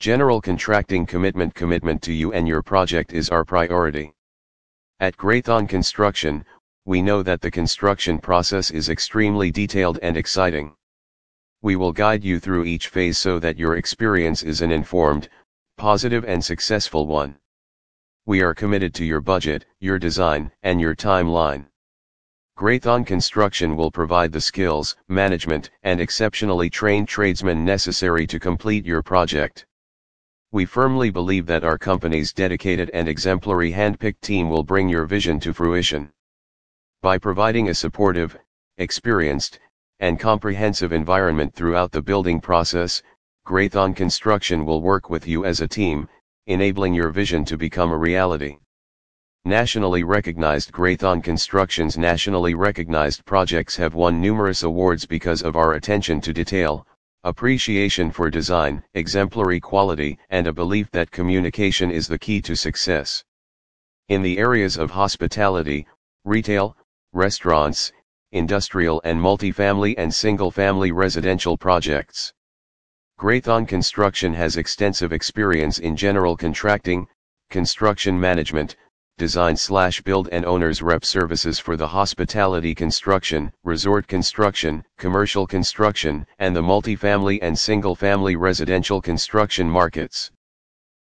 General contracting commitment commitment to you and your project is our priority. At Greython Construction, we know that the construction process is extremely detailed and exciting. We will guide you through each phase so that your experience is an informed, positive and successful one. We are committed to your budget, your design, and your timeline. Greython Construction will provide the skills, management, and exceptionally trained tradesmen necessary to complete your project. We firmly believe that our company's dedicated and exemplary handpicked team will bring your vision to fruition. By providing a supportive, experienced, and comprehensive environment throughout the building process, Greython Construction will work with you as a team, enabling your vision to become a reality. Nationally recognized Greython Construction's nationally recognized projects have won numerous awards because of our attention to detail, appreciation for design, exemplary quality, and a belief that communication is the key to success. In the areas of hospitality, retail, restaurants, industrial and multifamily and single-family residential projects. Greython Construction has extensive experience in general contracting, construction management, design slash build and owner's rep services for the hospitality construction, resort construction, commercial construction, and the multifamily and single-family residential construction markets.